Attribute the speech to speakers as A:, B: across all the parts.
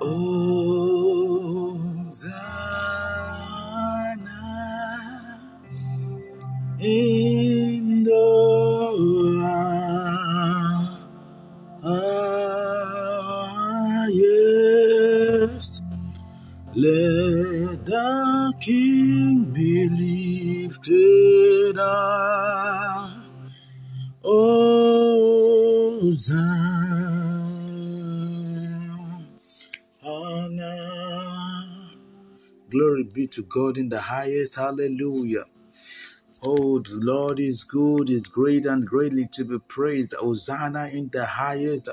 A: Hosanna in the highest. Let the King be lifted up. Hosanna. Glory be to God in the highest. Hallelujah. Oh, the Lord is good, is great and greatly to be praised. Hosanna in the highest.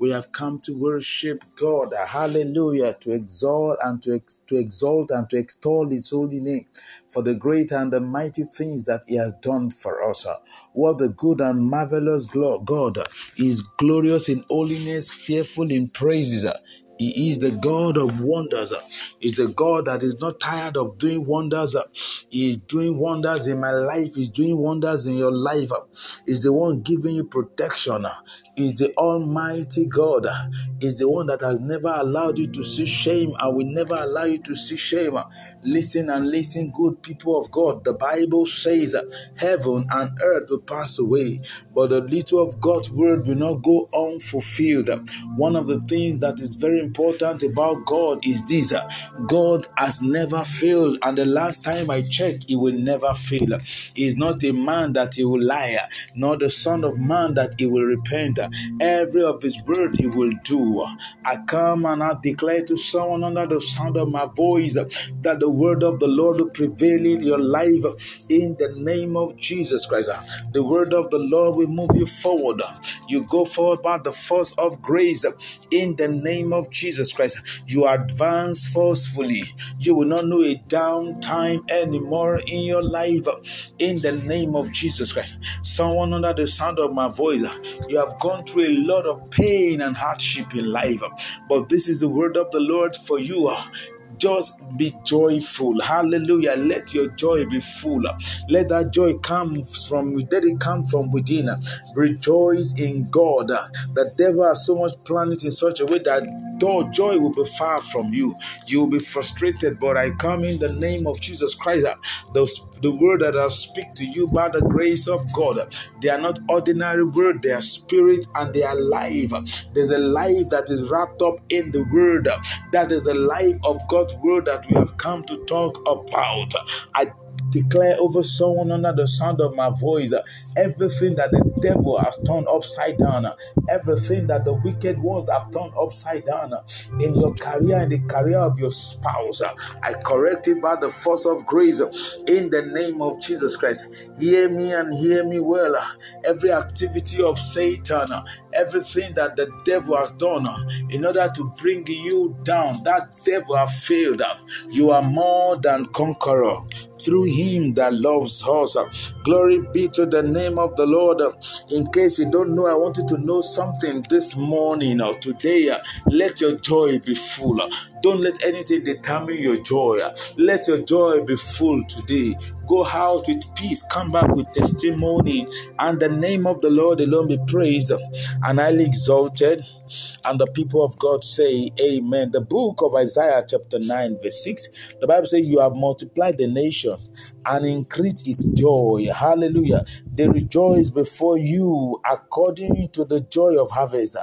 A: We have come to worship God. Hallelujah. To exalt and to, ex- to exalt and to extol his holy name for the great and the mighty things that he has done for us. What the good and marvelous God is glorious in holiness, fearful in praises. He is the God of wonders. He's the God that is not tired of doing wonders. He is doing wonders in my life. He's doing wonders in your life. He's the one giving you protection. He's the Almighty God. He's the one that has never allowed you to see shame and will never allow you to see shame. Listen and listen, good people of God. The Bible says heaven and earth will pass away, but the little of God's word will not go unfulfilled. One of the things that is very important about God is this God has never failed, and the last time I checked, He will never fail. He is not a man that He will lie, nor the Son of Man that He will repent. Every of His word He will do. I come and I declare to someone under the sound of my voice that the word of the Lord will prevail in your life in the name of Jesus Christ. The word of the Lord will move you forward. You go forward by the force of grace in the name of Jesus Christ. You advance forcefully. You will not know a downtime anymore in your life in the name of Jesus Christ. Someone under the sound of my voice, you have gone through a lot of pain and hardship in life, but this is the word of the Lord for you just be joyful. Hallelujah. Let your joy be full. Let that joy come from let it come from within. Rejoice in God. The devil has so much planned it in such a way that joy will be far from you. You will be frustrated, but I come in the name of Jesus Christ. The, the word that I speak to you by the grace of God, they are not ordinary word, they are spirit and they are life. There's a life that is wrapped up in the word. That is the life of God's word that we have come to talk about. I declare over someone under the sound of my voice everything that the devil has turned upside down, everything that the wicked ones have turned upside down in your career, in the career of your spouse. I correct it by the force of grace in the name of Jesus Christ. Hear me and hear me well. Every activity of Satan, everything that the devil has done in order to bring you down, that devil has failed. You are more than conqueror through him that loves us. Glory be to the name of the Lord. In case you don't know, I want you to know something this morning or today. Let your joy be full. Don't let anything determine your joy. Let your joy be full today. Go out with peace, come back with testimony, and the name of the Lord alone be praised and highly exalted. And the people of God say, Amen. The book of Isaiah, chapter 9, verse 6, the Bible says, You have multiplied the nation and increased its joy. Hallelujah. They rejoice before you according to the joy of harvest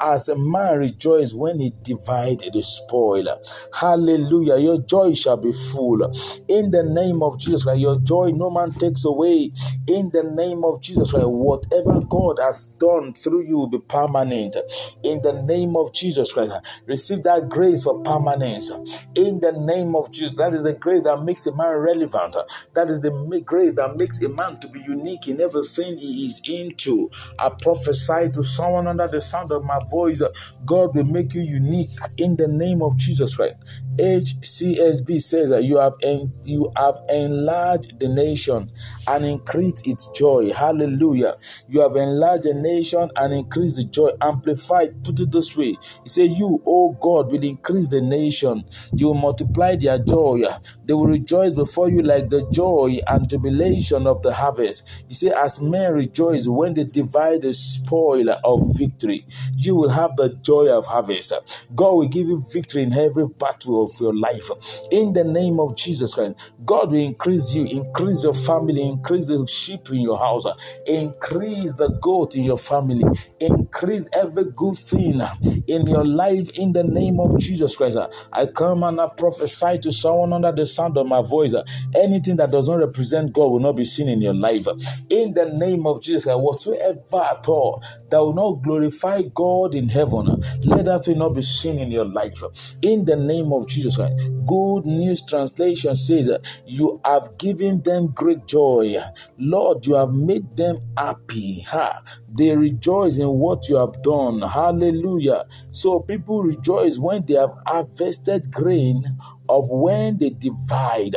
A: as a man rejoices when he divides the spoil. Hallelujah. Your joy shall be full. In the name of Jesus Christ, your joy no man takes away. In the name of Jesus Christ, whatever God has done through you will be permanent. In the name of Jesus Christ, receive that grace for permanence. In the name of Jesus, that is the grace that makes a man relevant. That is the grace that makes a man to be unique in everything he is into. I prophesy to someone under the sound of my voice, God will make you unique in the name of Jesus Christ. HCSB says that you have en- you have enlarged the nation and increased its joy. Hallelujah. You have enlarged the nation and increased the joy. Amplified, put it this way. He said, You, oh God, will increase the nation. You will multiply their joy. They will rejoice before you like the joy and jubilation of the harvest. He said, As men rejoice when they divide the spoil of victory, you will have the joy of harvest. God will give you victory in every battle of your life. In the name of Jesus Christ, God will increase you, increase your family, increase the sheep in your house, increase the goat in your family, increase every good thing in your life in the name of Jesus Christ. I come and I prophesy to someone under the sound of my voice. Anything that does not represent God will not be seen in your life. In the name of Jesus Christ, whatsoever at all that will not glorify God in heaven, let that thing not be seen in your life. In the name of Jesus Christ. Good News Translation says, You have given them great joy. Lord, you have made them happy. Ha. They rejoice in what you have done. Hallelujah. So people rejoice when they have harvested grain of when they divide.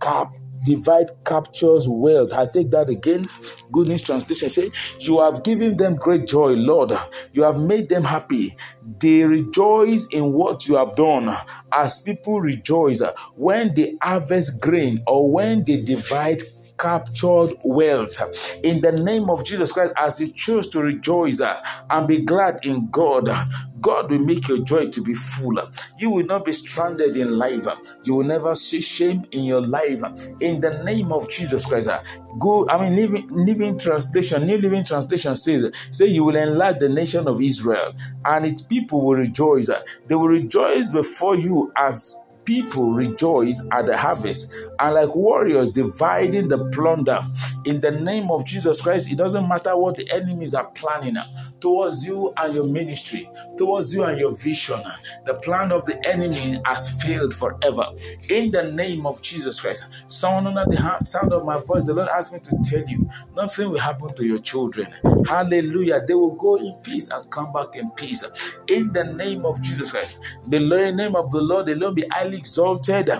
A: Cap divide captures wealth. I take that again. Good News Translation say, You have given them great joy, Lord. You have made them happy. They rejoice in what you have done, as people rejoice uh, when they harvest grain or when they divide captured wealth. In the name of Jesus Christ, as you choose to rejoice uh, and be glad in God, uh, God will make your joy to be full. You will not be stranded in life. You will never see shame in your life. In the name of Jesus Christ. Uh, go, I mean, living, living translation, New Living Translation says, say you will enlarge the nation of Israel, and its people will rejoice. They will rejoice before you as people rejoice at the harvest and like warriors dividing the plunder in the name of Jesus Christ. It doesn't matter what the enemies are planning uh, towards you and your ministry, towards you and your vision. Uh, the plan of the enemy has failed forever. In the name of Jesus Christ, someone under the sound of my voice, the Lord asked me to tell you nothing will happen to your children. Hallelujah. They will go in peace and come back in peace. In the name of Jesus Christ, the name of the Lord alone be highly exalted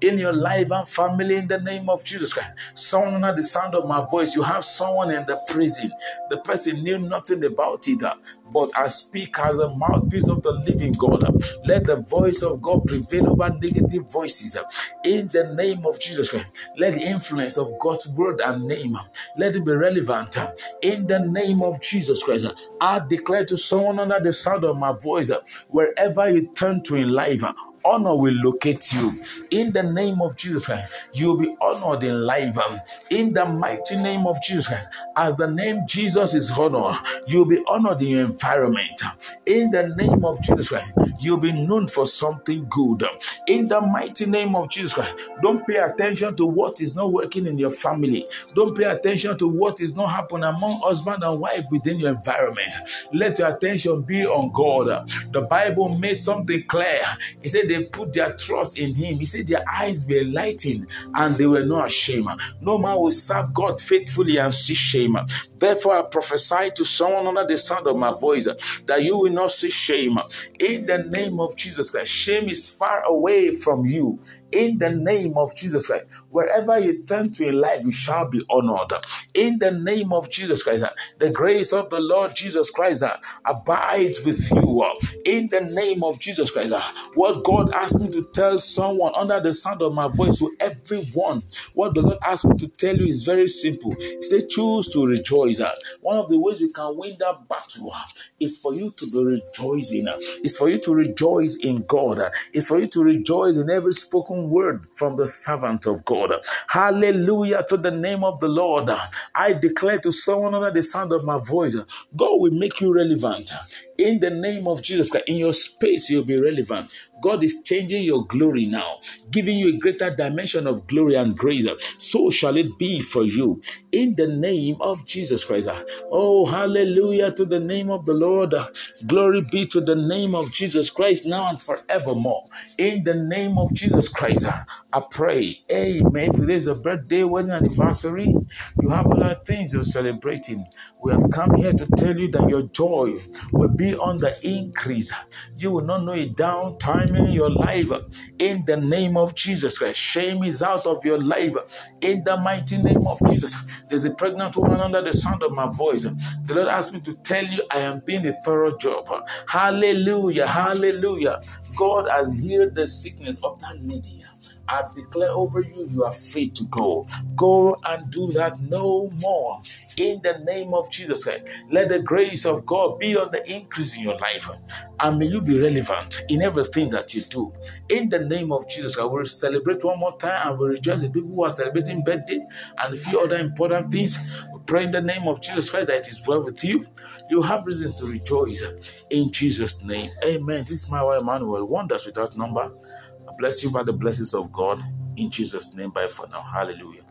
A: in your life and family in the name of Jesus Christ. Someone under the sound of my voice, you have someone in the prison. The person knew nothing about it, but I speak as a mouthpiece of the living God. Let the voice of God prevail over negative voices in the name of Jesus Christ. Let the influence of God's word and name let it be relevant in the name of Jesus Christ. I declare to someone under the sound of my voice, wherever you turn to in life, honor will locate you. In the name of Jesus Christ, you'll be honored in life. In the mighty name of Jesus Christ, as the name Jesus is honored, you'll be honored in your environment. In the name of Jesus Christ, you'll be known for something good. In the mighty name of Jesus Christ, don't pay attention to what is not working in your family. Don't pay attention to what is not happening among husband and wife within your environment. Let your attention be on God. The Bible made something clear. He said they put their trust in Him. He said their eyes were lightened and they were not ashamed. No man will serve God faithfully and see shame. Therefore, I prophesy to someone under the sound of my voice that you will not see shame. In the name of Jesus Christ, shame is far away from you. In the name of Jesus Christ, wherever you turn to in life, you shall be honored. In the name of Jesus Christ, the grace of the Lord Jesus Christ abides with you. In the name of Jesus Christ, what God asked me to tell someone under the sound of my voice to everyone, what the Lord asked me to tell you is very simple. He said, Choose to rejoice. One of the ways we can win that battle uh, is for you to be rejoicing, uh, it's for you to rejoice in God, uh, it's for you to rejoice in every spoken word from the servant of God. Hallelujah to the name of the Lord. I declare to someone under the sound of my voice, God will make you relevant. In the name of Jesus Christ, in your space, you'll be relevant. God is changing your glory now, giving you a greater dimension of glory and grace. So shall it be for you. In the name of Jesus Christ. Oh, hallelujah to the name of the Lord. Glory be to the name of Jesus Christ now and forevermore. In the name of Jesus Christ, I pray. Amen. Today is a birthday, wedding anniversary. You have a lot of things you're celebrating. We have come here to tell you that your joy will be on the increase. You will not know a downtime in your life. In the name of Jesus Christ, shame is out of your life. In the mighty name of Jesus, there's a pregnant woman under the sound of my voice. The Lord asked me to tell you, I am being a thorough job. Hallelujah, hallelujah. God has healed the sickness of that lady. I declare over you, you are free to go. Go and do that no more. In the name of Jesus Christ, let the grace of God be on the increase in your life. And may you be relevant in everything that you do. In the name of Jesus Christ, we'll celebrate one more time and we'll rejoice the people who are celebrating birthday and a few other important things. We pray in the name of Jesus Christ that it is well with you. You have reasons to rejoice in Jesus' name. Amen. This is Mayowa Emmanuel. Wonders without number. I bless you by the blessings of God in Jesus' name. Bye for now. Hallelujah.